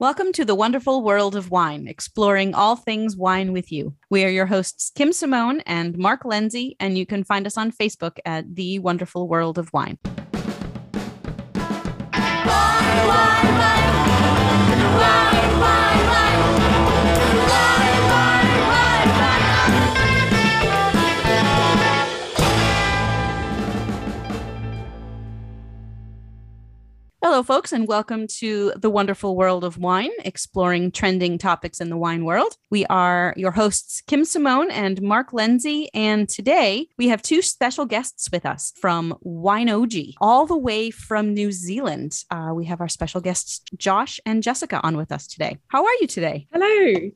Welcome to the wonderful world of wine, exploring all things wine with you. We are your hosts, Kim Simone and Mark Lindsay, and you can find us on Facebook at The Wonderful World of Wine. Hello, folks, and welcome to the wonderful world of wine, exploring trending topics in the wine world. We are your hosts, Kim Simone and Mark Lindsay. And today we have two special guests with us from Wineoji, all the way from New Zealand. Uh, we have our special guests, Josh and Jessica, on with us today. How are you today?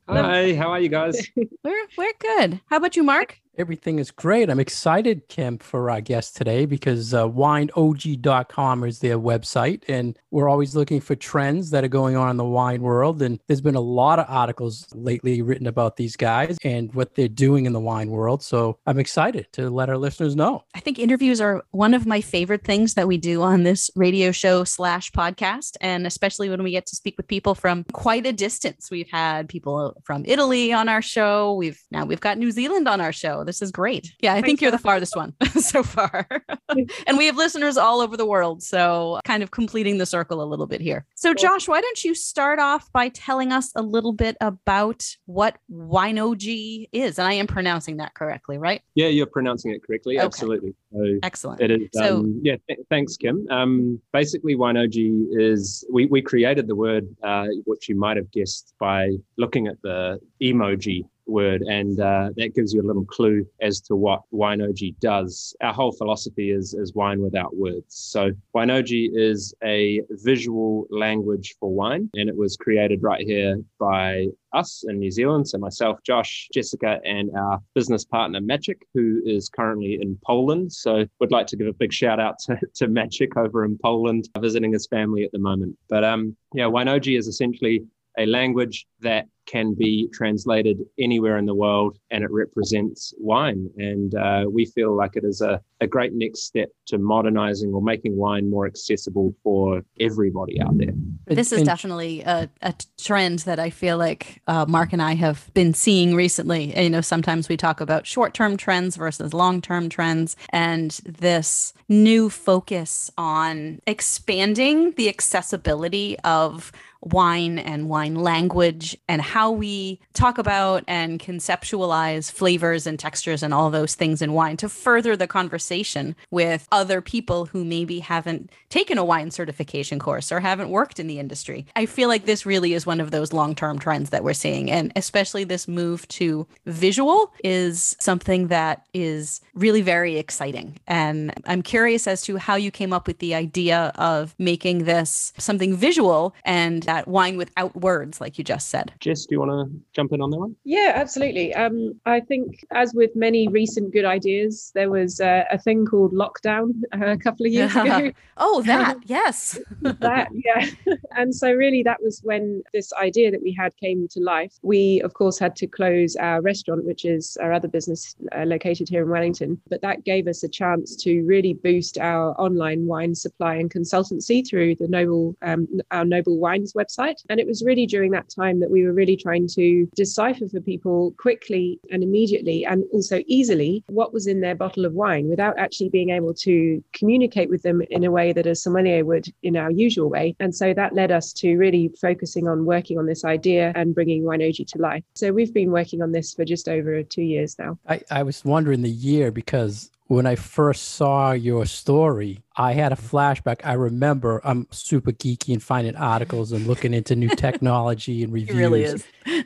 Hello. Hi, how are you guys? we're, we're good. How about you, Mark? Everything is great. I'm excited, Kim, for our guest today because uh, wineoji.com is their website. And we're always looking for trends that are going on in the wine world. And there's been a lot of articles lately written about these guys and what they're doing in the wine world. So I'm excited to let our listeners know. I think interviews are one of my favorite things that we do on this radio show slash podcast. And especially when we get to speak with people from quite a distance. We've had people from Italy on our show. We've now we've got New Zealand on our show. This is great. Yeah, I Thanks think you're the farthest one so far. and we have listeners all over the world. So, kind of completing the circle a little bit here. So, Josh, why don't you start off by telling us a little bit about what Wineoji is? And I am pronouncing that correctly, right? Yeah, you're pronouncing it correctly. Okay. Absolutely. So Excellent. It is. So, um, yeah, th- thanks, Kim. Um, basically, Wineoji is we, we created the word, uh, which you might have guessed by looking at the emoji word, and uh, that gives you a little clue as to what Wineoji does. Our whole philosophy is, is wine without words. So Wineoji is a visual language for wine, and it was created right here by us in New Zealand. So myself, Josh, Jessica, and our business partner Maciek, who is currently in Poland. So would like to give a big shout out to, to Maciek over in Poland, visiting his family at the moment. But um, yeah, Wineoji is essentially a language that can be translated anywhere in the world and it represents wine. And uh, we feel like it is a, a great next step to modernizing or making wine more accessible for everybody out there. This is definitely a, a trend that I feel like uh, Mark and I have been seeing recently. You know, sometimes we talk about short term trends versus long term trends, and this new focus on expanding the accessibility of wine and wine language and how we talk about and conceptualize flavors and textures and all those things in wine to further the conversation with other people who maybe haven't taken a wine certification course or haven't worked in the industry. I feel like this really is one of those long term trends that we're seeing. And especially this move to visual is something that is really very exciting. And I'm curious as to how you came up with the idea of making this something visual and that wine without words, like you just said. Jess, do you want to jump in on that one? Yeah, absolutely. Um, I think, as with many recent good ideas, there was uh, a thing called lockdown uh, a couple of years ago. oh, that, yes. that, yeah. and so, really, that was when this idea that we had came to life. We, of course, had to close our restaurant, which is our other business uh, located here in Wellington. But that gave us a chance to really boost our online wine supply and consultancy through the Noble, um, our Noble Wines website website. And it was really during that time that we were really trying to decipher for people quickly and immediately and also easily what was in their bottle of wine without actually being able to communicate with them in a way that a sommelier would in our usual way. And so that led us to really focusing on working on this idea and bringing Wineoji to life. So we've been working on this for just over two years now. I, I was wondering the year because when I first saw your story, I had a flashback. I remember I'm super geeky and finding articles and looking into new technology and reviews. It really is.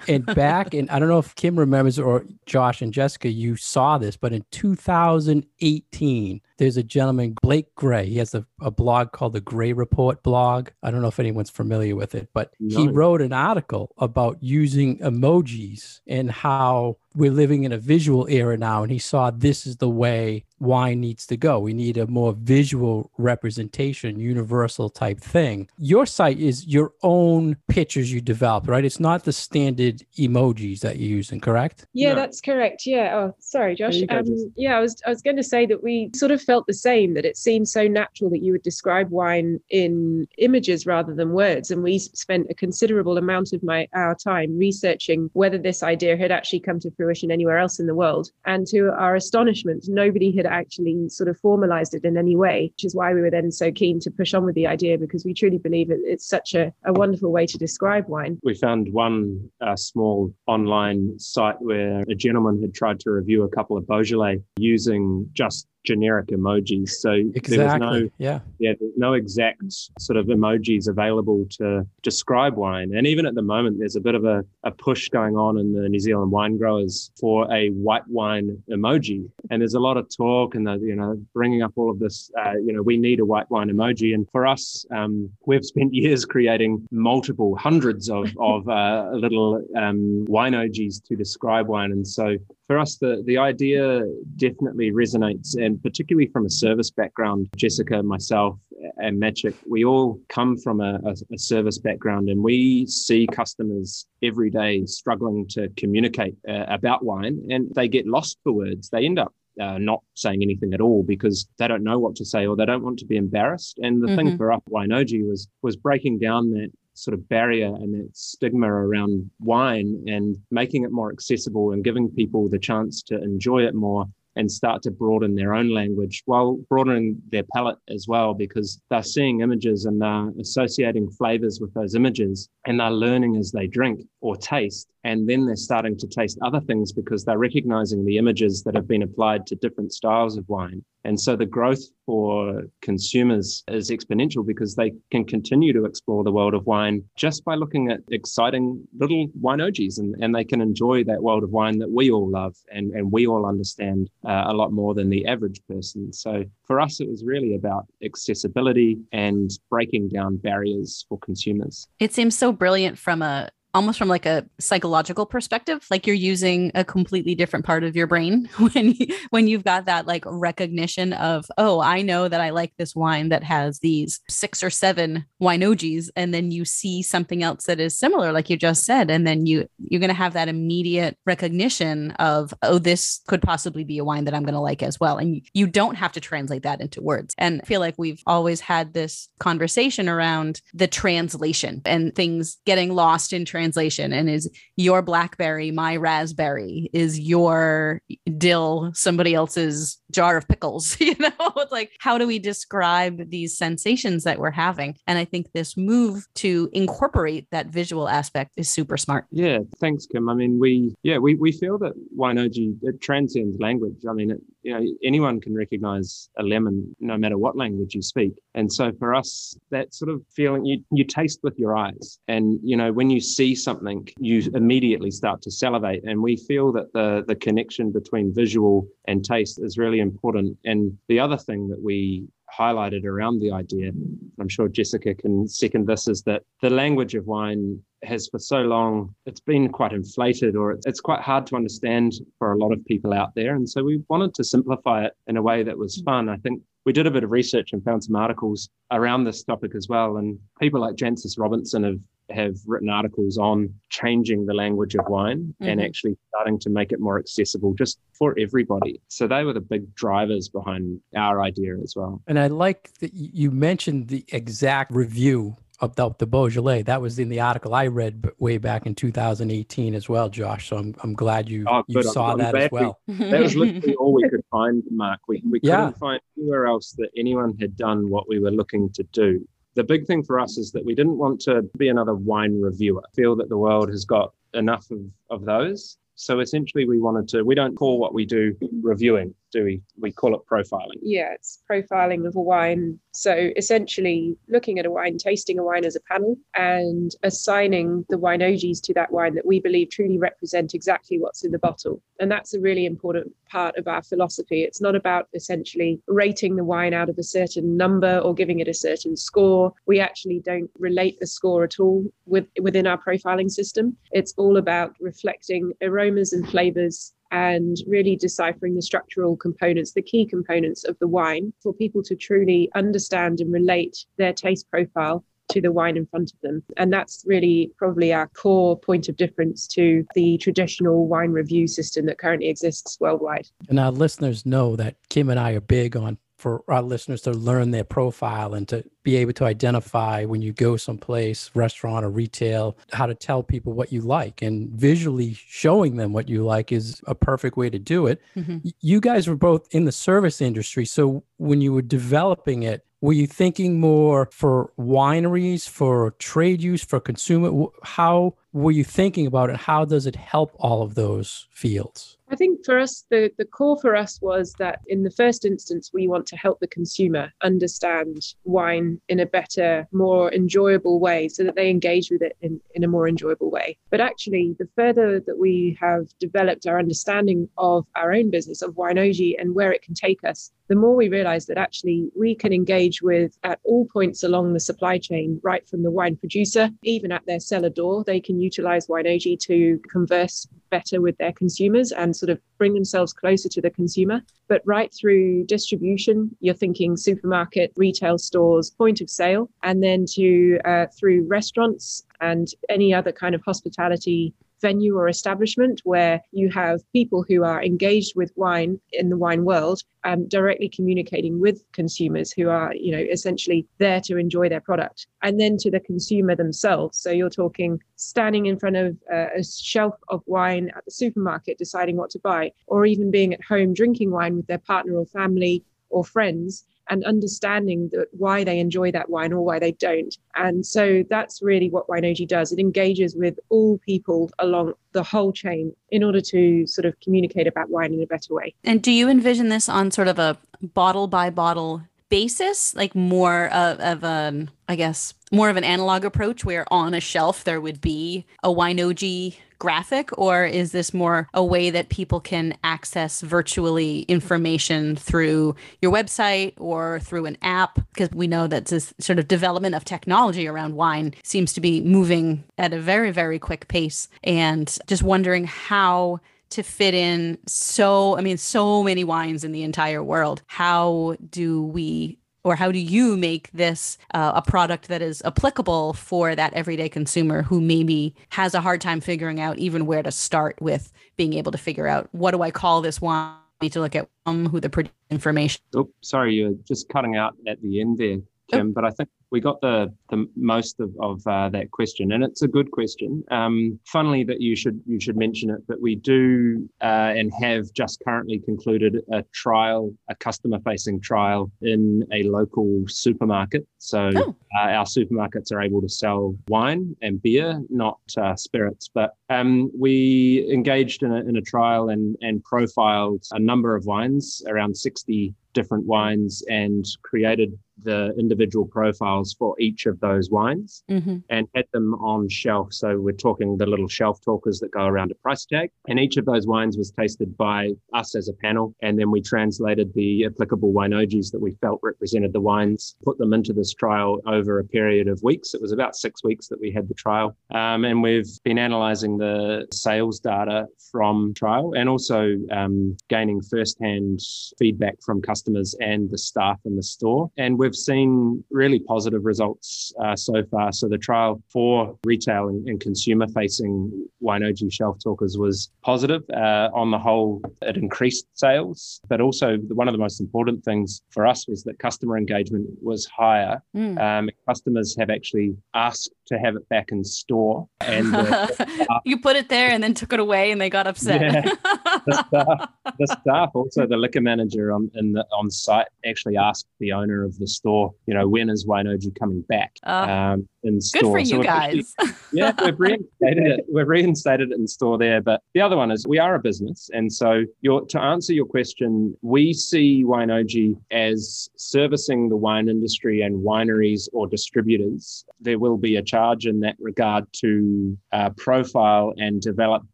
and back in, I don't know if Kim remembers or Josh and Jessica, you saw this, but in 2018, there's a gentleman, Blake Gray. He has a, a blog called the Gray Report blog. I don't know if anyone's familiar with it, but no. he wrote an article about using emojis and how we're living in a visual era now. And he saw this is the way wine needs to go. We need a more visual representation, universal type thing. Your site is your own pictures you develop, right? It's not the standard emojis that you're using, correct? Yeah, No. that's correct. Yeah. Oh, sorry, Josh. go, Um, yeah, I was I was going to say that we sort of felt the same that it seemed so natural that you would describe wine in images rather than words, and we spent a considerable amount of my our time researching whether this idea had actually come to fruition anywhere else in the world. And to our astonishment, nobody had actually sort of formalized it in any way, which is why we were then so keen to push on with the idea because we truly believe it, it's such a, a wonderful way to describe wine. We found one uh, small online site where a gentleman had tried to review a couple of Beaujolais using just generic emojis. So there was no yeah. yeah, no exact sort of emojis available to describe wine. And even at the moment, there's a bit of a, a push going on in the New Zealand wine growers for a white wine emoji. And there's a lot of talk and, the, you know, bringing up all of this, uh, you know, we need a white wine emoji. And for us, um, we've spent years creating multiple hundreds of, of uh, little um, wine emojis to describe wine. And so for us, the, the idea definitely resonates, and particularly from a service background, Jessica, myself, and Maciek, we all come from a, a, a service background, and we see customers every day struggling to communicate uh, about wine, and they get lost for words. They end up uh, not saying anything at all because they don't know what to say or they don't want to be embarrassed. And the thing Mhm. for us, Wineoji, was was breaking down that sort of barrier and that stigma around wine and making it more accessible and giving people the chance to enjoy it more and start to broaden their own language while broadening their palate as well because they're seeing images and they're associating flavors with those images and they're learning as they drink or taste and then they're starting to taste other things because they're recognizing the images that have been applied to different styles of wine and so the growth for consumers is exponential because they can continue to explore the world of wine just by looking at exciting little winologies and, and they can enjoy that world of wine that we all love and, and we all understand uh, a lot more than the average person. So for us, it was really about accessibility and breaking down barriers for consumers. It seems so brilliant from a almost from like a psychological perspective like you're using a completely different part of your brain when you, when you've got that like recognition of oh i know that i like this wine that has these six or seven wineojis and then you see something else that is similar like you just said and then you you're going to have that immediate recognition of oh this could possibly be a wine that i'm going to like as well and you, you don't have to translate that into words. And I feel like we've always had this conversation around the translation and things getting lost in translation and is your blackberry my raspberry is your dill somebody else's jar of pickles you know it's like how do we describe these sensations that we're having and i think this move to incorporate that visual aspect is super smart Yeah, thanks, Kim. I mean, we yeah we, we feel that Wineoji it transcends language. I mean, it, you know, anyone can recognize a lemon no matter what language you speak. And so for us, that sort of feeling you you taste with your eyes, and you know when you see something, you immediately start to salivate. And we feel that the the connection between visual and taste is really important. And the other thing that we highlighted around the idea, I'm sure Jessica can second this, is that the language of wine has for so long it's been quite inflated or it's, quite hard to understand for a lot of people out there. And so we wanted to simplify it in a way that was fun. I think we did a bit of research and found some articles around this topic as well. And people like jancis robinson have have written articles on changing the language of wine and Mhm. actually starting to make it more accessible just for everybody so they were the big drivers behind our idea as well And I like that you mentioned the exact review about the Beaujolais. That was in the article I read way back in 2018 as well, Josh. So I'm, I'm glad you, Oh, you good. I'm- saw I'm that glad as we- well. that was literally all we could find, Mark. We, we Yeah. couldn't find anywhere else that anyone had done what we were looking to do. The big thing for us is that we didn't want to be another wine reviewer. Feel that the world has got enough of, of those. So essentially, we wanted to, we don't call what we do reviewing, do we? We call it profiling. yeah, it's profiling of a wine. So essentially, looking at a wine, tasting a wine as a panel, and assigning the winologies to that wine that we believe truly represent exactly what's in the bottle. And that's a really important part of our philosophy. It's not about essentially rating the wine out of a certain number or giving it a certain score. We actually don't relate the score at all with, within our profiling system. It's all about reflecting aromas and flavors and really deciphering the structural components, the key components of the wine for people to truly understand and relate their taste profile to the wine in front of them. And that's really probably our core point of difference to the traditional wine review system that currently exists worldwide. And our listeners know that Kim and I are big on for our listeners to learn their profile and to be able to identify when you go someplace, restaurant or retail, how to tell people what you like. And visually showing them what you like is a perfect way to do it. Mm-hmm. You guys were both in the service industry. So when you were developing it, were you thinking more for wineries, for trade use, for consumer? How were you thinking about it? How does it help all of those fields? I think for us, the, the core for us was that in the first instance, we want to help the consumer understand wine in a better, more enjoyable way so that they engage with it in, in a more enjoyable way. But actually, the further that we have developed our understanding of our own business, of Wineoji and where it can take us, the more we realize that actually we can engage with at all points along the supply chain, right from the wine producer, even at their cellar door, they can utilize Wineoji to converse better with their consumers and sort of bring themselves closer to the consumer. But right through distribution, you're thinking supermarket, retail stores, point of sale, and then to uh, through restaurants and any other kind of hospitality venue or establishment where you have people who are engaged with wine in the wine world um, directly communicating with consumers who are you know essentially there to enjoy their product. And then to the consumer themselves. So you're talking standing in front of uh, a shelf of wine at the supermarket deciding what to buy or even being at home drinking wine with their partner or family or friends and understanding that why they enjoy that wine or why they don't. And so that's really what Wineoji does. It engages with all people along the whole chain in order to sort of communicate about wine in a better way. And do you envision this on sort of a bottle by bottle basis, like more of, of an, I guess, more of an analog approach where on a shelf there would be a Wineoji graphic, or is this more a way that people can access virtually information through your website or through an app? Because we know that this sort of development of technology around wine seems to be moving at a very, very quick pace. And just wondering how to fit in so i mean so many wines in the entire world how do we or how do you make this uh, a product that is applicable for that everyday consumer who maybe has a hard time figuring out even where to start with being able to figure out what do I call this wine? Need to look at um, who the information. Oh, sorry, you're just cutting out at the end there, Kim. Oh. But I think we got the, the most of, of uh, that question, and it's a good question. Um, funnily, that you should you should mention it, but we do uh, and have just currently concluded a trial, a customer-facing trial in a local supermarket. So oh. uh, our supermarkets are able to sell wine and beer, not uh, spirits. But um, we engaged in a, in a trial and and profiled a number of wines, around sixty different wines and created the individual profiles for each of those wines mm-hmm. and had them on shelf. So we're talking the little shelf talkers that go around a price tag. And each of those wines was tasted by us as a panel. And then we translated the applicable wineojis that we felt represented the wines, put them into this trial over a period of weeks. It was about six weeks that we had the trial. Um, and we've been analyzing the sales data from trial and also um, gaining firsthand feedback from customers and the staff in the store. And we've seen really positive results uh, so far. So the trial for retail and, and consumer facing Wineoji Shelf Talkers was positive. Uh, on the whole, it increased sales, but also one of the most important things for us was that customer engagement was higher. Mm. Um, customers have actually asked to have it back in store. And you put it there and then took it away, and they got upset. Yeah. the, staff, the staff, also the liquor manager on in the, on site, actually asked the owner of the store, you know, when is Wineoji coming back? Uh, um, in store? Good for you so guys. Actually, yeah, we've reinstated it. We've reinstated it in store there. But the other one is we are a business, and so your to answer your question, we see Wineoji as servicing the wine industry and wineries or distributors. There will be a charge in that regard to uh, profile and develop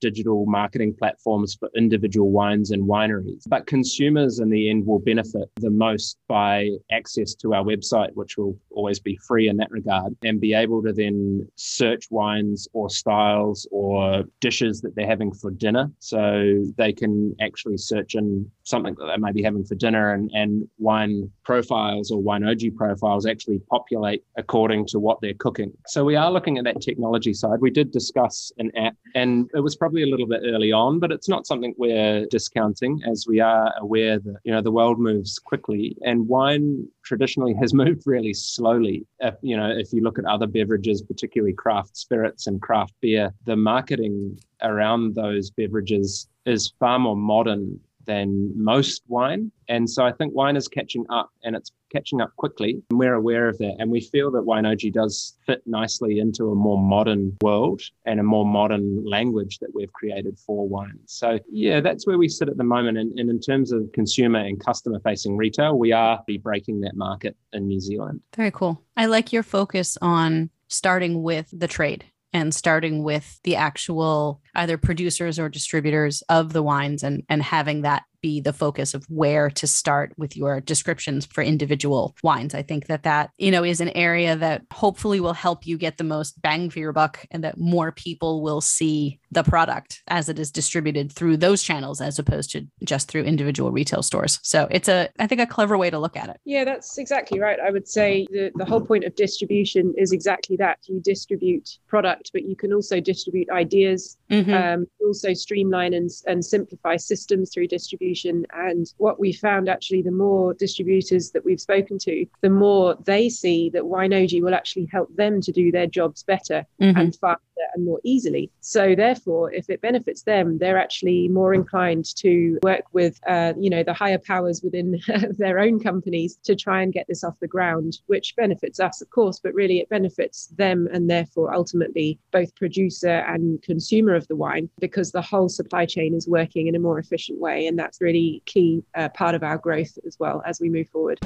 digital marketing platforms for individual wines and wineries. But consumers in the end will benefit the most by access to our website, which will always be free in that regard, and be able to then search wines or styles or dishes that they're having for dinner. So they can actually search in something that they may be having for dinner and, and wine profiles or Wineoji profiles actually populate according to what they're cooking. So we are looking at that technology side. We did discuss an app and it was probably a little bit early on, but it's not something we're discounting as we are aware that, you know, the world moves quickly and wine traditionally has moved really slowly. If, you know, if you look at other beverages, particularly craft spirits and craft beer, the marketing around those beverages is far more modern than most wine. And so I think wine is catching up and it's catching up quickly. And we're aware of that. And we feel that Wineoji does fit nicely into a more modern world and a more modern language that we've created for wine. So, yeah, that's where we sit at the moment. And, and in terms of consumer and customer facing retail, we are breaking that market in New Zealand. Very cool. I like your focus on starting with the trade and starting with the actual either producers or distributors of the wines and and having that be the focus of where to start with your descriptions for individual wines. I think that that, you know, is an area that hopefully will help you get the most bang for your buck and that more people will see the product as it is distributed through those channels as opposed to just through individual retail stores. So it's a, I think, a clever way to look at it. Yeah, that's exactly right. I would say the, the whole point of distribution is exactly that. You distribute product, but you can also distribute ideas, mm-hmm. um, also streamline and, and simplify systems through distribution distribution. And what we found actually, the more distributors that we've spoken to, the more they see that Wineoji will actually help them to do their jobs better mm-hmm. and faster and more easily. So therefore, if it benefits them, they're actually more inclined to work with, uh, you know, the higher powers within their own companies to try and get this off the ground, which benefits us, of course, but really it benefits them and therefore ultimately both producer and consumer of the wine because the whole supply chain is working in a more efficient way. And that's really key uh, part of our growth as well as we move forward.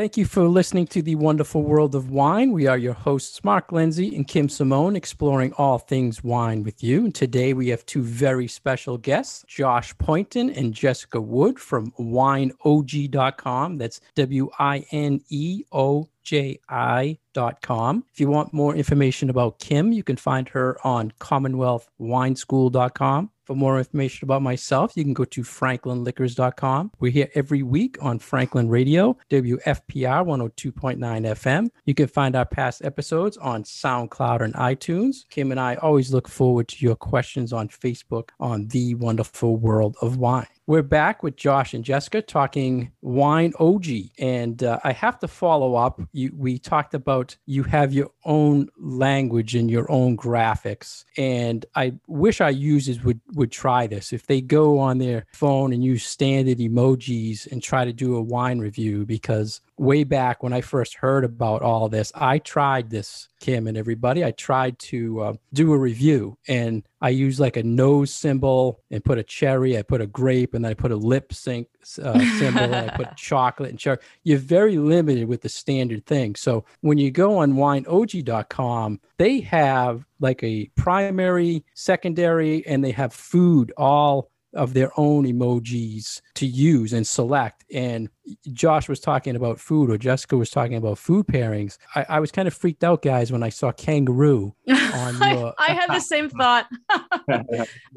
Thank you for listening to the wonderful world of wine. We are your hosts, Mark Lindsay and Kim Simone, exploring all things wine with you. And today we have two very special guests, Josh Poynton and Jessica Wood from wineoji.com. That's W I N E O ji.com. If you want more information about Kim, you can find her on commonwealthwineschool.com. For more information about myself, you can go to franklinliquors.com. We're here every week on Franklin Radio, WFPR 102.9 FM. You can find our past episodes on SoundCloud and iTunes. Kim and I always look forward to your questions on Facebook on The Wonderful World of Wine. We're back with Josh and Jessica talking Wineoji. And uh, I have to follow up. You, we talked about you have your own language and your own graphics. And I wish our users would, would try this. If they go on their phone and use standard emojis and try to do a wine review, because way back when I first heard about all this, I tried this, Kim and everybody. I tried to uh, do a review and I used like a nose symbol and put a cherry, I put a grape, and then I put a lip sync uh, symbol and I put chocolate and cherry. You're very limited with the standard thing. So when you go on wineoji.com, they have like a primary, secondary, and they have food all of their own emojis to use and select. And Josh was talking about food, or Jessica was talking about food pairings. I, I was kind of freaked out, guys, when I saw kangaroo on your. I, I had the same thought.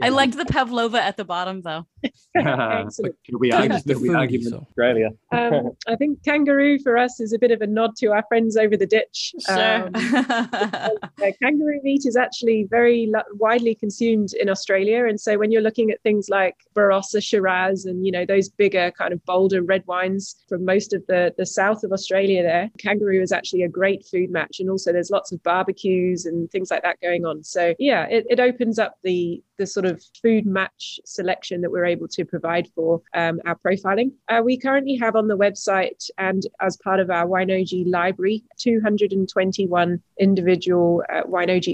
I liked the pavlova at the bottom, though. we argue, we argue so. Australia? Um, I think kangaroo for us is a bit of a nod to our friends over the ditch. Sure. Um, uh, kangaroo meat is actually very lo- widely consumed in Australia, and so when you're looking at things like Barossa Shiraz and you know those bigger kind of bolder red wines from most of the the south of Australia, there kangaroo is actually a great food match, and also there's lots of barbecues and things like that going on. So yeah, it, it opens up the the sort of food match selection that we're able to provide for um, our profiling. Uh, we currently have on the website and as part of our Wineoji library 221 individual uh,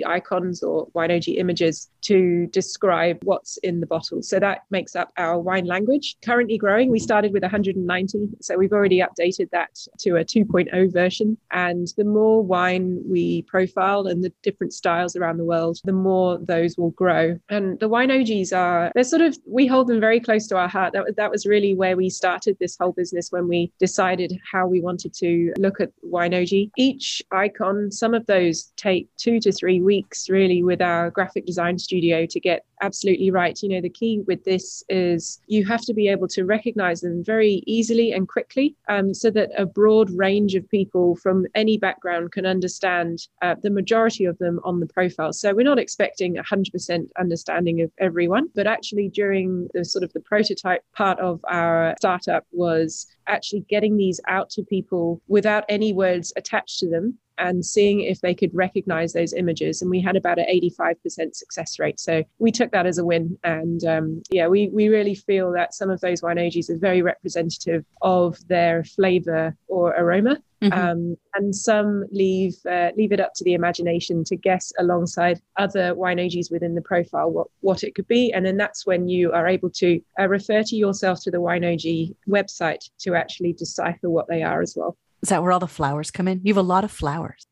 icons or Winoji images to describe what's in the bottle. So that makes up our wine language. Currently growing, we started with 190, so we've already updated that to a 2.0 version. And the more wine we profile and the different styles around the world, the more those will grow. And The OGs are, they're sort of, we hold them very close to our heart. That, that was really where we started this whole business when we decided how we wanted to look at Wineoji. Each icon, some of those take two to three weeks really with our graphic design studio to get absolutely right. You know, the key with this is you have to be able to recognize them very easily and quickly um, so that a broad range of people from any background can understand uh, the majority of them on the profile. So we're not expecting 100% understanding of everyone, but actually during the sort of the prototype part of our startup was actually getting these out to people without any words attached to them and seeing if they could recognize those images. And we had about an 85% success rate. So we took that as a win. And um, yeah, we, we really feel that some of those wine ages are very representative of their flavor or aroma. Mm-hmm. Um, and some leave uh, leave it up to the imagination to guess alongside other Wineojis within the profile what, what it could be. And then that's when you are able to uh, refer to yourself to the wine Wineoji website to actually decipher what they are as well. Is that where all the flowers come in? You have a lot of flowers.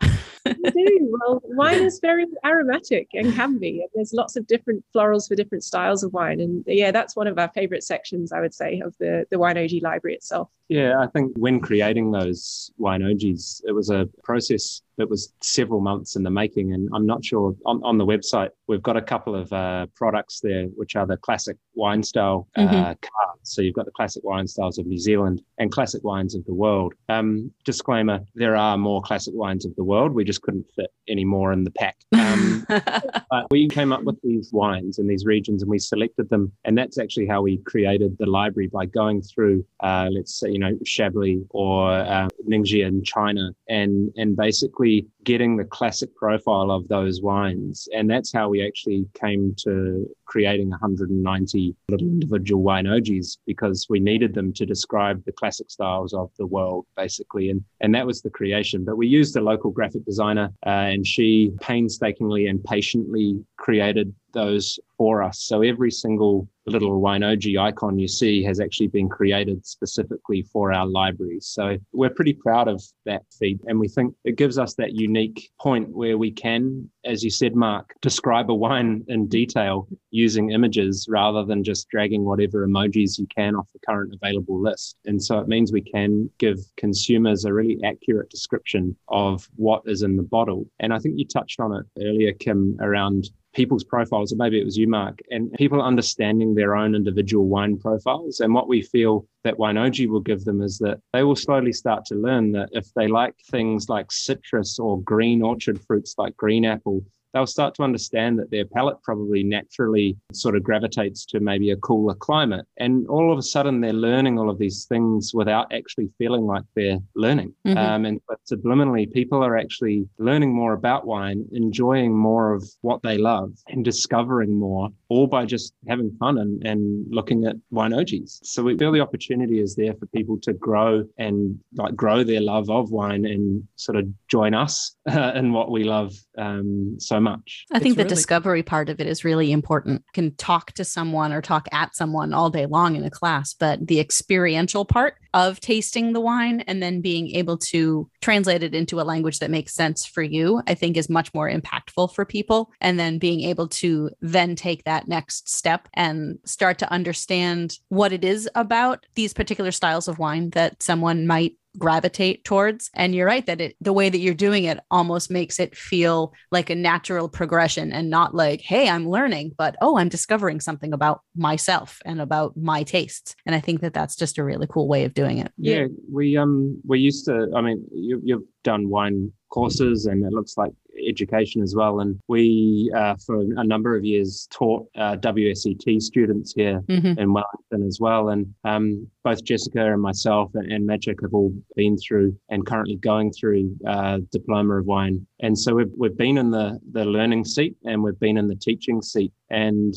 we do. Well, wine is very aromatic and can be. There's lots of different florals for different styles of wine. And yeah, that's one of our favorite sections, I would say, of the, the Wineoji library itself. Yeah, I think when creating those Wineojis, it was a process that was several months in the making. And I'm not sure on, on the website, we've got a couple of uh, products there, which are the classic wine style uh, mm-hmm. cards. So you've got the classic wine styles of New Zealand and classic wines of the world. Um, disclaimer there are more classic wines of the world. We just couldn't fit any more in the pack. Um, but we came up with these wines in these regions and we selected them. And that's actually how we created the library by going through, uh, let's say, you know, Chablis or uh, Ningxia in China and, and basically getting the classic profile of those wines. And that's how we actually came to creating 190 little individual wine wineojis because we needed them to describe the classic styles of the world, basically. And, and that was the creation. But we used a local graphic designer, uh, and she painstakingly and patiently created those for us. So every single little Wineoji icon you see has actually been created specifically for our libraries. So we're pretty proud of that feed And we think it gives us that unique point where we can, as you said, Mark, describe a wine in detail using images rather than just dragging whatever emojis you can off the current available list. And so it means we can give consumers a really accurate description of what is in the bottle. And I think you touched on it earlier, Kim, around people's profiles, or maybe it was you, Mark, and people understanding their own individual wine profiles. And what we feel that Wineoji will give them is that they will slowly start to learn that if they like things like citrus or green orchard fruits like green apple, they'll start to understand that their palate probably naturally sort of gravitates to maybe a cooler climate. And all of a sudden, they're learning all of these things without actually feeling like they're learning. Mm-hmm. Um, and but subliminally, people are actually learning more about wine, enjoying more of what they love, and discovering more, all by just having fun and, and looking at wineojis. So we feel the opportunity is there for people to grow and like grow their love of wine and sort of join us uh, in what we love um, so much much. I think it's the really- discovery part of it is really important. You can talk to someone or talk at someone all day long in a class, but the experiential part of tasting the wine and then being able to translate it into a language that makes sense for you, I think is much more impactful for people. And then being able to then take that next step and start to understand what it is about these particular styles of wine that someone might gravitate towards. And you're right that it the way that you're doing it almost makes it feel like a natural progression and not like hey i'm learning but oh i'm discovering something about myself and about my tastes. And i think that that's just a really cool way of doing it. Yeah we um we used to i mean you, you've done wine courses and it looks like education as well. And we, uh, for a number of years, taught uh, WSET students here mm-hmm. in Wellington as well. And um, both Jessica and myself and, and Maciek have all been through and currently going through uh, Diploma of Wine. And so we've, we've been in the, the learning seat and we've been in the teaching seat. And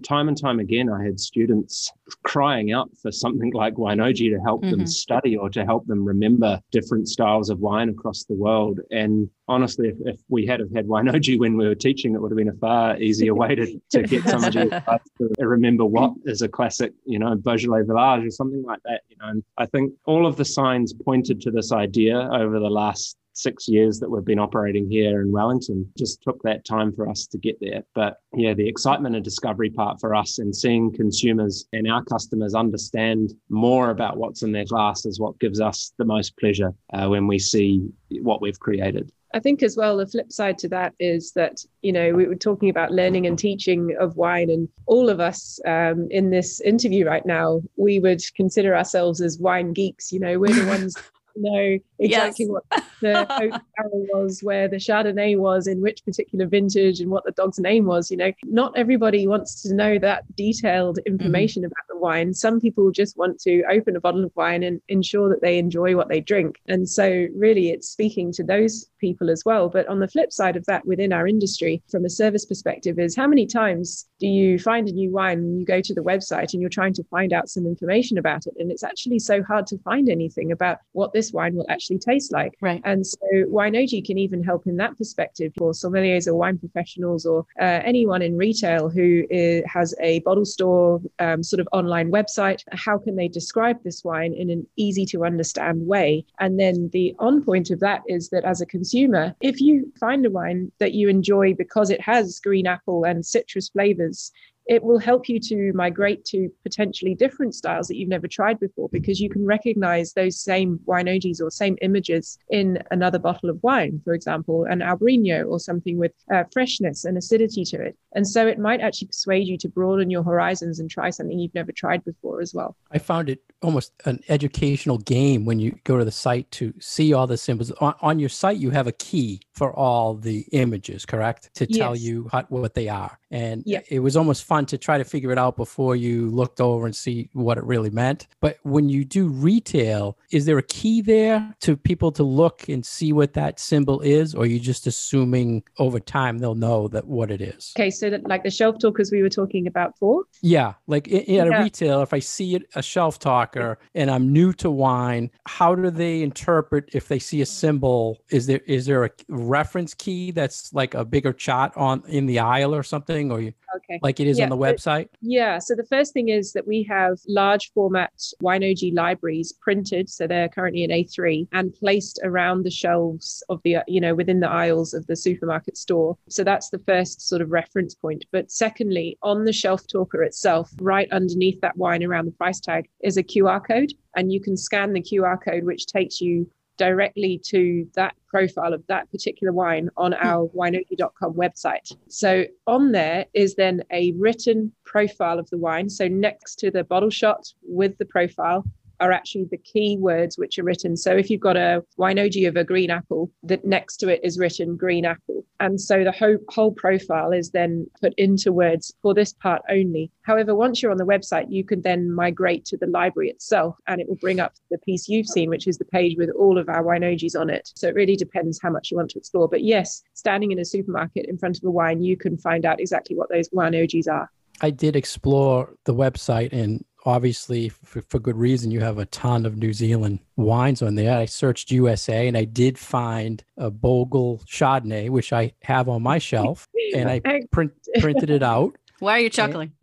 time and time again, I had students crying out for something like Wineoji to help mm-hmm. them study or to help them remember different styles of wine across the world. And honestly, if, if we had have had Wineoji when we were teaching, it would have been a far easier way to, to get somebody to remember what is a classic, you know, Beaujolais Village or something like that. You know, and I think all of the signs pointed to this idea over the last six years that we've been operating here in Wellington. Just took that time for us to get there. But yeah, the excitement and discovery part for us and seeing consumers and our customers understand more about what's in their glass is what gives us the most pleasure uh, when we see what we've created. I think as well, the flip side to that is that, you know, we were talking about learning and teaching of wine, and all of us um, in this interview right now, we would consider ourselves as wine geeks. You know, we're the ones know exactly yes. what the oak barrel was, where the Chardonnay was, in which particular vintage, and what the dog's name was. You know, not everybody wants to know that detailed mm-hmm. information mm-hmm. about the wine. Some people just want to open a bottle of wine and ensure that they enjoy what they drink. And so, really, it's speaking to those people as well. But on the flip side of that, within our industry, from a service perspective, is how many times do you find a new wine and you go to the website and you're trying to find out some information about it? And it's actually so hard to find anything about what this wine will actually taste like. Right. And so wine Wineoji can even help in that perspective for sommeliers or wine professionals or uh, anyone in retail who is, has a bottle store um, sort of online website. How can they describe this wine in an easy to understand way? And then the on point of that is that as a consumer, if you find a wine that you enjoy because it has green apple and citrus flavors, it will help you to migrate to potentially different styles that you've never tried before because you can recognize those same wineojis or same images in another bottle of wine, for example, an Albariño or something with uh, freshness and acidity to it. And so it might actually persuade you to broaden your horizons and try something you've never tried before as well. I found it almost an educational game when you go to the site to see all the symbols. On, on your site, you have a key for all the images, correct? To tell yes. you how, what they are. And yeah. it was almost fun to try to figure it out before you looked over and see what it really meant. But when you do retail, is there a key there to people to look and see what that symbol is? Or are you just assuming over time they'll know that what it is? Okay, so that, like the shelf talkers we were talking about for? Yeah, like in, in yeah. a retail, if I see it, a shelf talker and I'm new to wine, how do they interpret if they see a symbol? Is there is there a reference key that's like a bigger chart on in the aisle or something? Or you okay. like it is yeah, on the website? Yeah so the first thing is that we have large format wineoji libraries printed so they're currently in a3 and placed around the shelves of the you know within the aisles of the supermarket store. So that's the first sort of reference point. But secondly on the shelf talker itself right underneath that wine around the price tag is a qr code and you can scan the qr code which takes you directly to that profile of that particular wine on hmm. our wineoji.com website. So on there is then a written profile of the wine. So next to the bottle shot with the profile are actually the key words which are written. So if you've got a wineoji of a green apple, that next to it is written green apple. And so the whole, whole profile is then put into words for this part only. However, once you're on the website, you can then migrate to the library itself and it will bring up the piece you've seen, which is the page with all of our wineojis on it. So it really depends how much you want to explore. But yes, standing in a supermarket in front of a wine, you can find out exactly what those wineojis are. I did explore the website and obviously for, for, good reason you have a ton of new zealand wines on there. I searched usa and i did find a bogle chardonnay which i have on my shelf and i print, printed it out. Why are you chuckling?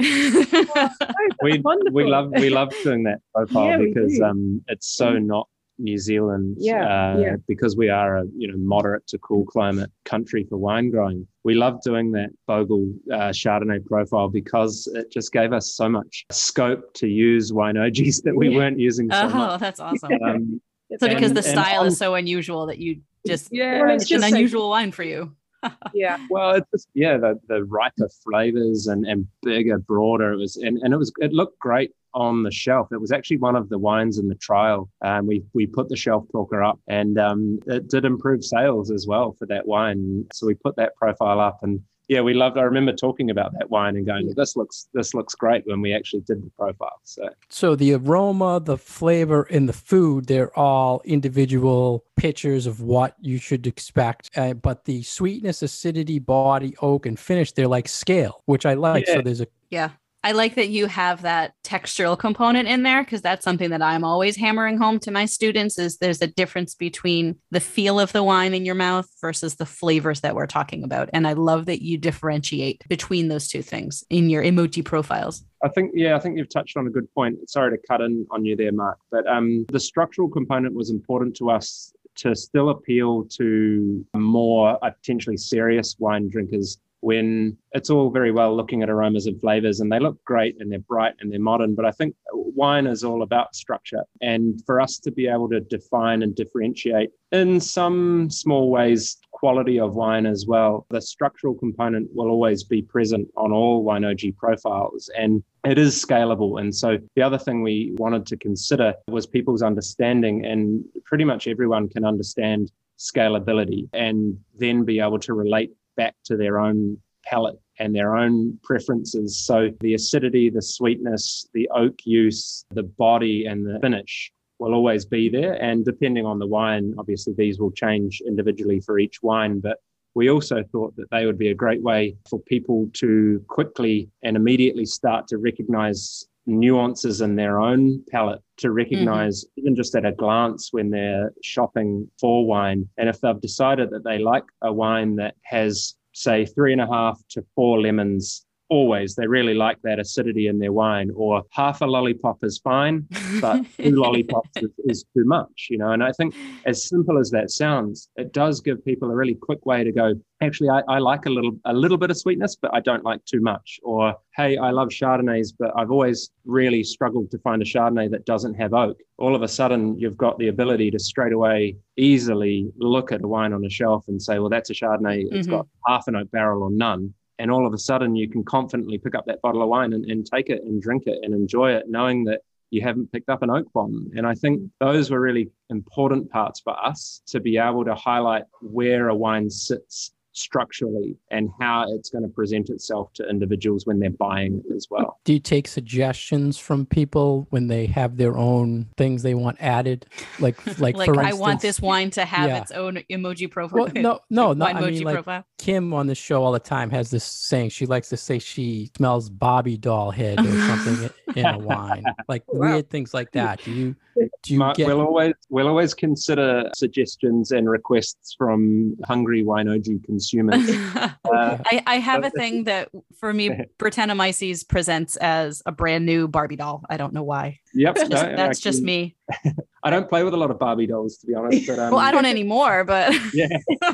We, we love we love doing that profile yeah, because um, it's so not New Zealand, yeah, uh, yeah. because we are a you know moderate to cool climate country for wine growing. We love doing that Bogle uh, Chardonnay profile because it just gave us so much scope to use wineojis that we weren't using so oh, much. that's awesome. Um, so because the style is so unusual that you just yeah, it's, it's an unusual wine for you. yeah. Well, it's just yeah, the the riper flavors and and bigger, broader. It was and, and it was it looked great on the shelf. It was actually one of the wines in the trial. Um, we we put the shelf talker up, and um, it did improve sales as well for that wine. So we put that profile up, and yeah, we loved. I remember talking about that wine and going, "This looks this looks great." When we actually did the profile, so so the aroma, the flavor, and the food, they're all individual pictures of what you should expect. Uh, but the sweetness, acidity, body, oak, and finish, they're like scale, which I like. Yeah. So there's a yeah I like that you have that textural component in there because that's something that I'm always hammering home to my students is there's a difference between the feel of the wine in your mouth versus the flavors that we're talking about. And I love that you differentiate between those two things in your emoji profiles. I think, yeah, I think you've touched on a good point. Sorry to cut in on you there, Mark, but um, the structural component was important to us to still appeal to more potentially serious wine drinkers when it's all very well looking at aromas and flavors and they look great and they're bright and they're modern. But I think wine is all about structure. And for us to be able to define and differentiate in some small ways quality of wine as well, the structural component will always be present on all Wineoji profiles. And it is scalable. And so the other thing we wanted to consider was people's understanding, and pretty much everyone can understand scalability and then be able to relate back to their own palate and their own preferences. So the acidity, the sweetness, the oak use, the body, and the finish will always be there. And depending on the wine, obviously these will change individually for each wine. But we also thought that they would be a great way for people to quickly and immediately start to recognize nuances in their own palate to mm-hmm. recognize mm-hmm. even just at a glance when they're shopping for wine. And if they've decided that they like a wine that has, say, three and a half to four lemons always they really like that acidity in their wine or half a lollipop is fine but two lollipops is, is, too much you know? And i think as simple as that sounds it does give people a really quick way to go actually I, I like a little a little bit of sweetness but i don't like too much. Or hey i love chardonnays but i've always really struggled to find a chardonnay that doesn't have oak. All of a sudden you've got the ability to straight away easily look at a wine on a shelf and say well that's a chardonnay. It's mm-hmm. got half an oak barrel or none and all of a sudden you can confidently pick up that bottle of wine and, and take it and drink it and enjoy it knowing that you haven't picked up an oak bomb. And I think those were really important parts for us to be able to highlight where a wine sits structurally and how it's going to present itself to individuals when they're buying it as well. Do you take suggestions from people when they have their own things they want added? Like like, like for I instance, want this wine to have yeah. its own emoji profile. Well, no, no, no. I mean, like profile. Kim on the show all the time has this saying she likes to say she smells Barbie doll head or something in a wine. Like wow. weird things like that. Do you do you Mark, get... we'll always we'll always consider suggestions and requests from hungry Wineoji consumers. uh, I, I have a thing that for me Brettanomyces presents as a brand new Barbie doll. I don't know why. Yep, that's, no, just, that's just me. I don't play with a lot of Barbie dolls, to be honest. But um, well, I don't anymore. But yeah,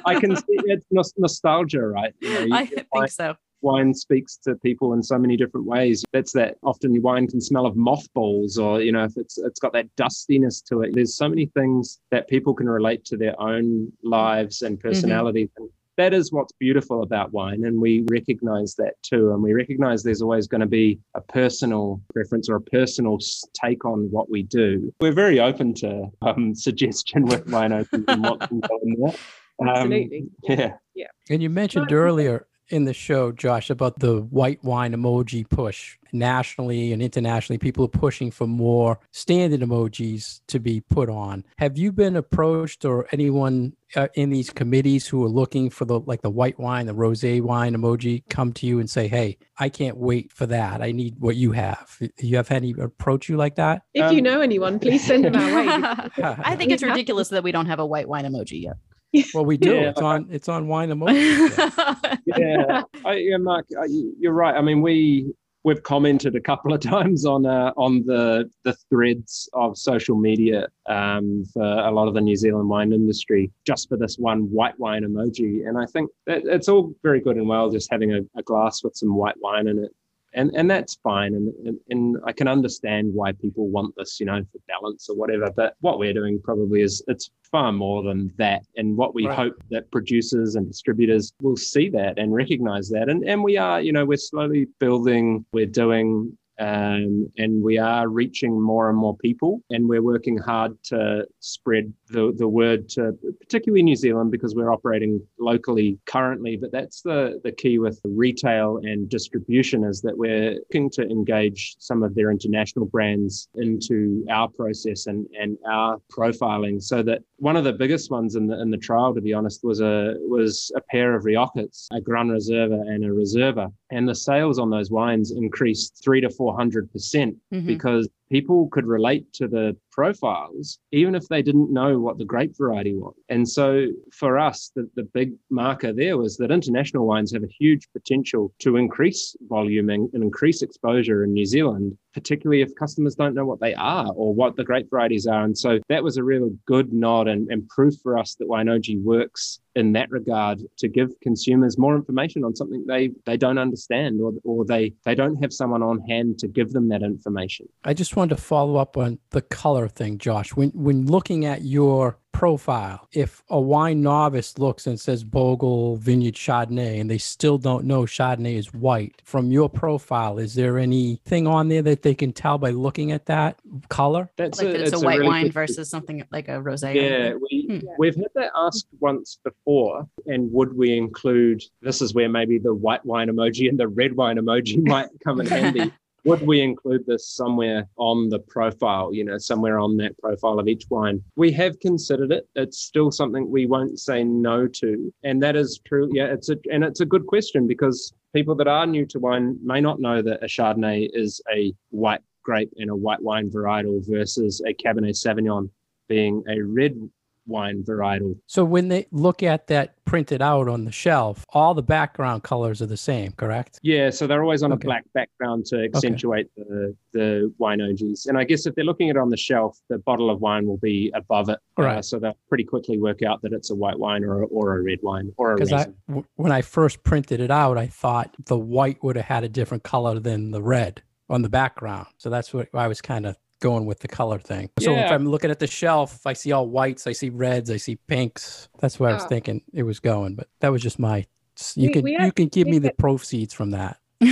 I can see it's nostalgia, right? You know, I think like, so wine speaks to people in so many different ways. That's that often wine can smell of mothballs or, you know, if it's it's got that dustiness to it. There's so many things that people can relate to their own lives and personalities. Mm-hmm. And that is what's beautiful about wine. And we recognize that too. And we recognize there's always going to be a personal preference or a personal take on what we do. We're very open to um, suggestion with wine open and what can go in there. Um, Absolutely. Yeah. Yeah. And you mentioned earlier in the show, Josh, about the white wine emoji push nationally and internationally. People are pushing for more standard emojis to be put on. Have you been approached or anyone uh, in these committees who are looking for the like the white wine, the rosé Wineoji come to you and say, "Hey, I can't wait for that. I need what you have." You have had any approach you like that? If um, you know anyone, please send them our way. I think it's ridiculous that we don't have a white wine emoji yet. Well, we do. Yeah. It's on. It's on wine emoji. yeah, I, yeah, Mark, I, you're right. I mean, we we've commented a couple of times on uh, on the the threads of social media um, for a lot of the New Zealand wine industry just for this one white wine emoji, and I think it's all very good and well just having a, a glass with some white wine in it and and that's fine and, and, and i can understand why people want this you know for balance or whatever but what we're doing probably is it's far more than that and what we right. hope that producers and distributors will see that and recognize that and and we are you know we're slowly building we're doing um, and we are reaching more and more people and we're working hard to spread the, the word to particularly New Zealand because we're operating locally currently but that's the, the key with retail and distribution is that we're looking to engage some of their international brands into our process and, and our profiling so that one of the biggest ones in the in the trial to be honest was a was a pair of Riojas a Gran Reserva and a Reserva. And the sales on those wines increased three to four hundred percent mm-hmm. because people could relate to the profiles, even if they didn't know what the grape variety was. And so for us, the, the big marker there was that international wines have a huge potential to increase volume and, and increase exposure in New Zealand, particularly if customers don't know what they are or what the grape varieties are. And so that was a really good nod and, and proof for us that Wineoji works in that regard to give consumers more information on something they they don't understand or, or they they don't have someone on hand to give them that information. I just wanted to follow up on the color thing, Josh. When when looking at your profile, if a wine novice looks and says Bogle Vineyard Chardonnay and they still don't know Chardonnay is white, from your profile, is there anything on there that they can tell by looking at that color? That's like a, it's, a, white really wine versus something like a rosé. Yeah, we, hmm. we've had that asked once before. And would we include this is where maybe the white wine emoji and the red wine emoji might come in handy would we include this somewhere on the profile, you know, somewhere on that profile of each wine? We have considered it. It's still something we won't say no to. And that is true. Yeah, it's a and it's a good question because people that are new to wine may not know that a Chardonnay is a white grape and a white wine varietal versus a Cabernet Sauvignon being a red wine varietal. So when they look at that printed out on the shelf, all the background colors are the same, correct? Yeah, so they're always on okay. a black background to accentuate okay. the the Wineoji's. And I guess if they're looking at it on the shelf, the bottle of wine will be above it. Uh, right. Uh, so they'll pretty quickly work out that it's a white wine or, or a red wine or a Because I, w- when I first printed it out, I thought the white would have had a different color than the red on the background. So that's what I was kind of going with the color thing. So yeah. if I'm looking at the shelf, I see all whites, I see reds, I see pinks. That's where I was oh. thinking it was going. But that was just my. You we, can we had, you can give me the proceeds from that. This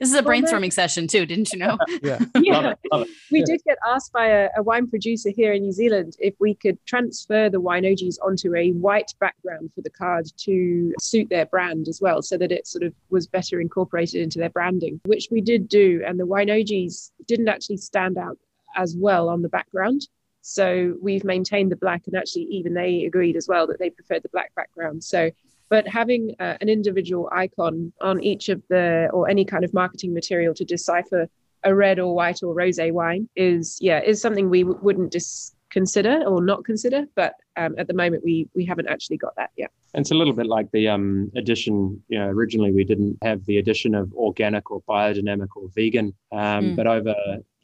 is a brainstorming session too, didn't you know? yeah. yeah. Love it, love it. We yeah. did get asked by a, a, wine producer here in New Zealand if we could transfer the Wineojis onto a white background for the card to suit their brand as well, so that it sort of was better incorporated into their branding, which we did do. And the Wineojis didn't actually stand out as well on the background. So we've maintained the black, and actually, even they agreed as well that they preferred the black background. So but having uh, an individual icon on each of the or any kind of marketing material to decipher a red or white or rosé wine is yeah is something we w- wouldn't dis- consider or not consider. But um, at the moment we we haven't actually got that yet. It's a little bit like the um, addition you know originally we didn't have the addition of organic or biodynamic or vegan. Um, mm. but over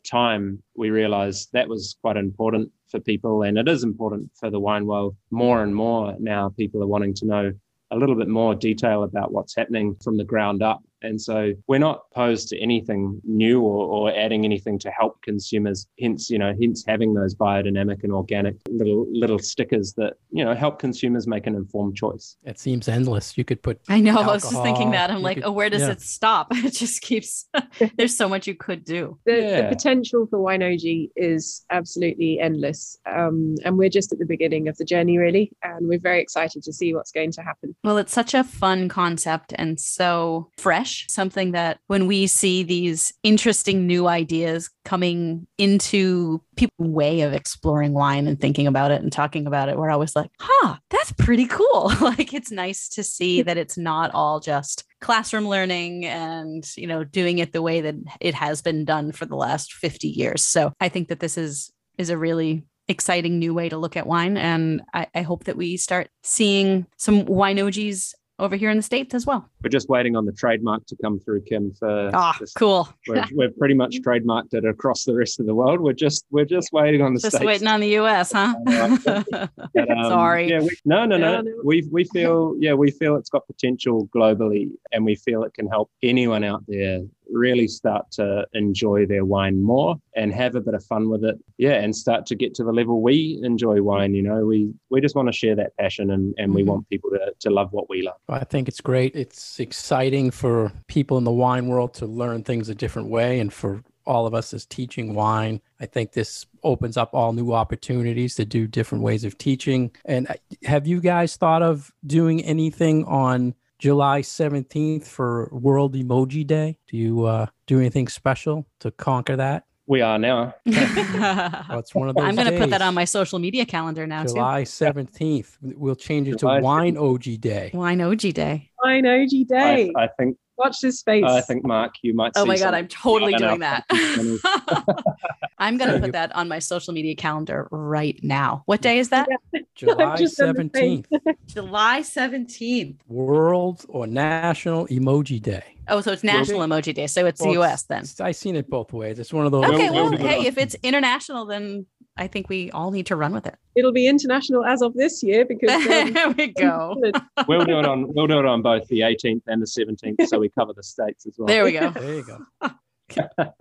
time we realized that was quite important for people. And it is important for the wine world more and more now people are wanting to know a little bit more detail about what's happening from the ground up and so we're not opposed to anything new or, or adding anything to help consumers. Hence, you know, hence having those biodynamic and organic little little stickers that you know help consumers make an informed choice. It seems endless. You could put. I know. Alcohol, I was just thinking that. I'm like, could, oh, where does yeah. it stop? It just keeps. there's so much you could do. The, yeah. the potential for Wineoji is absolutely endless, um, and we're just at the beginning of the journey, really, and we're very excited to see what's going to happen. Well, it's such a fun concept and so fresh something that when we see these interesting new ideas coming into people's way of exploring wine and thinking about it and talking about it, we're always like, huh, that's pretty cool. like it's nice to see hmm. that it's not all just classroom learning and you know doing it the way that it has been done for the last 50 years. So i think that this is is a really exciting new way to look at wine and I, I, hope that we start seeing some wineojis over here in the states as well. We're just waiting on the trademark to come through, Kim. For ah, oh, cool. we're, we're, pretty much trademarked it across the rest of the world. We're just we're just waiting on the just states. waiting on the U.S., huh? but, um, Sorry. Yeah, we, no, no, no. We we feel yeah we feel it's got potential globally, and we feel it can help anyone out there really start to enjoy their wine more and have a bit of fun with it. Yeah, and start to get to the level we enjoy wine. You know, we we just want to share that passion and, and mm-hmm. we want people to, to love what we love. I think it's great. It's exciting for people in the wine world to learn things a different way and for all of us as teaching wine. I think this opens up all new opportunities to do different ways of teaching. And uh, have you guys thought of doing anything on July 17th for World Emoji Day. Do you uh, do anything special to conquer that? We are now. well, it's one of those. I'm going to put that on my social media calendar now. July too. 17th. We'll change it to July Wineoji Day. Wineoji Day. Wineoji Day. I, I, think Watch this space. I think Mark, you might. Oh see my god, I'm totally doing that. I'm gonna put that on my social media calendar right now. What day is that? July Just on the same. 17th, July 17th. World or National Emoji Day. Oh, so it's National Emoji Day. So it's Well, the US then. I've seen it both ways. It's one of those. Okay, we'll well, hey, if it's international, then I think we all need to run with it. It'll be international as of this year because um, there we go. we'll do it on we'll do it on both the 18th and the 17th, so we cover the states as well. There we go. There you go.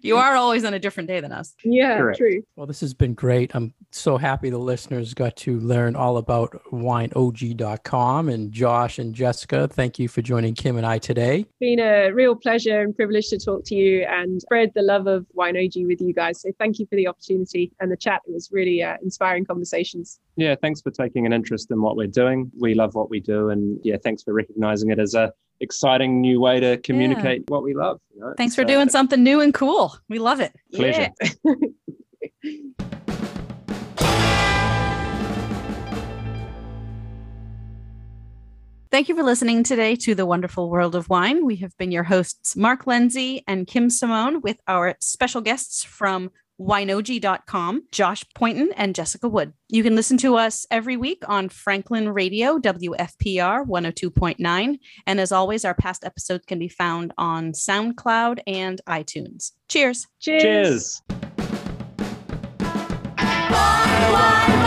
You are always on a different day than us. yeah, Correct. true. Well, this has been great. I'm so happy the listeners got to learn all about wineoji.com. And Josh and Jessica, thank you for joining Kim and I today. Been a real pleasure and privilege to talk to you and spread the love of Wineoji with you guys. So thank you for the opportunity and the chat. It was really uh, inspiring conversations. Yeah, thanks for taking an interest in what we're doing. We love what we do, and yeah, thanks for recognizing it as a exciting new way to communicate what we love. you know. Thanks for So, doing something new and cool. We love it. Pleasure. Thank you for listening today to The Wonderful World of Wine. We have been your hosts, Mark Lindsay and Kim Simone, with our special guests from wineoji.com, Josh Poynton and Jessica Wood. You can listen to us every week on Franklin Radio, WFPR 102.9. And as always, our past episodes can be found on SoundCloud and iTunes. Cheers. Cheers. Cheers. Wine, wine,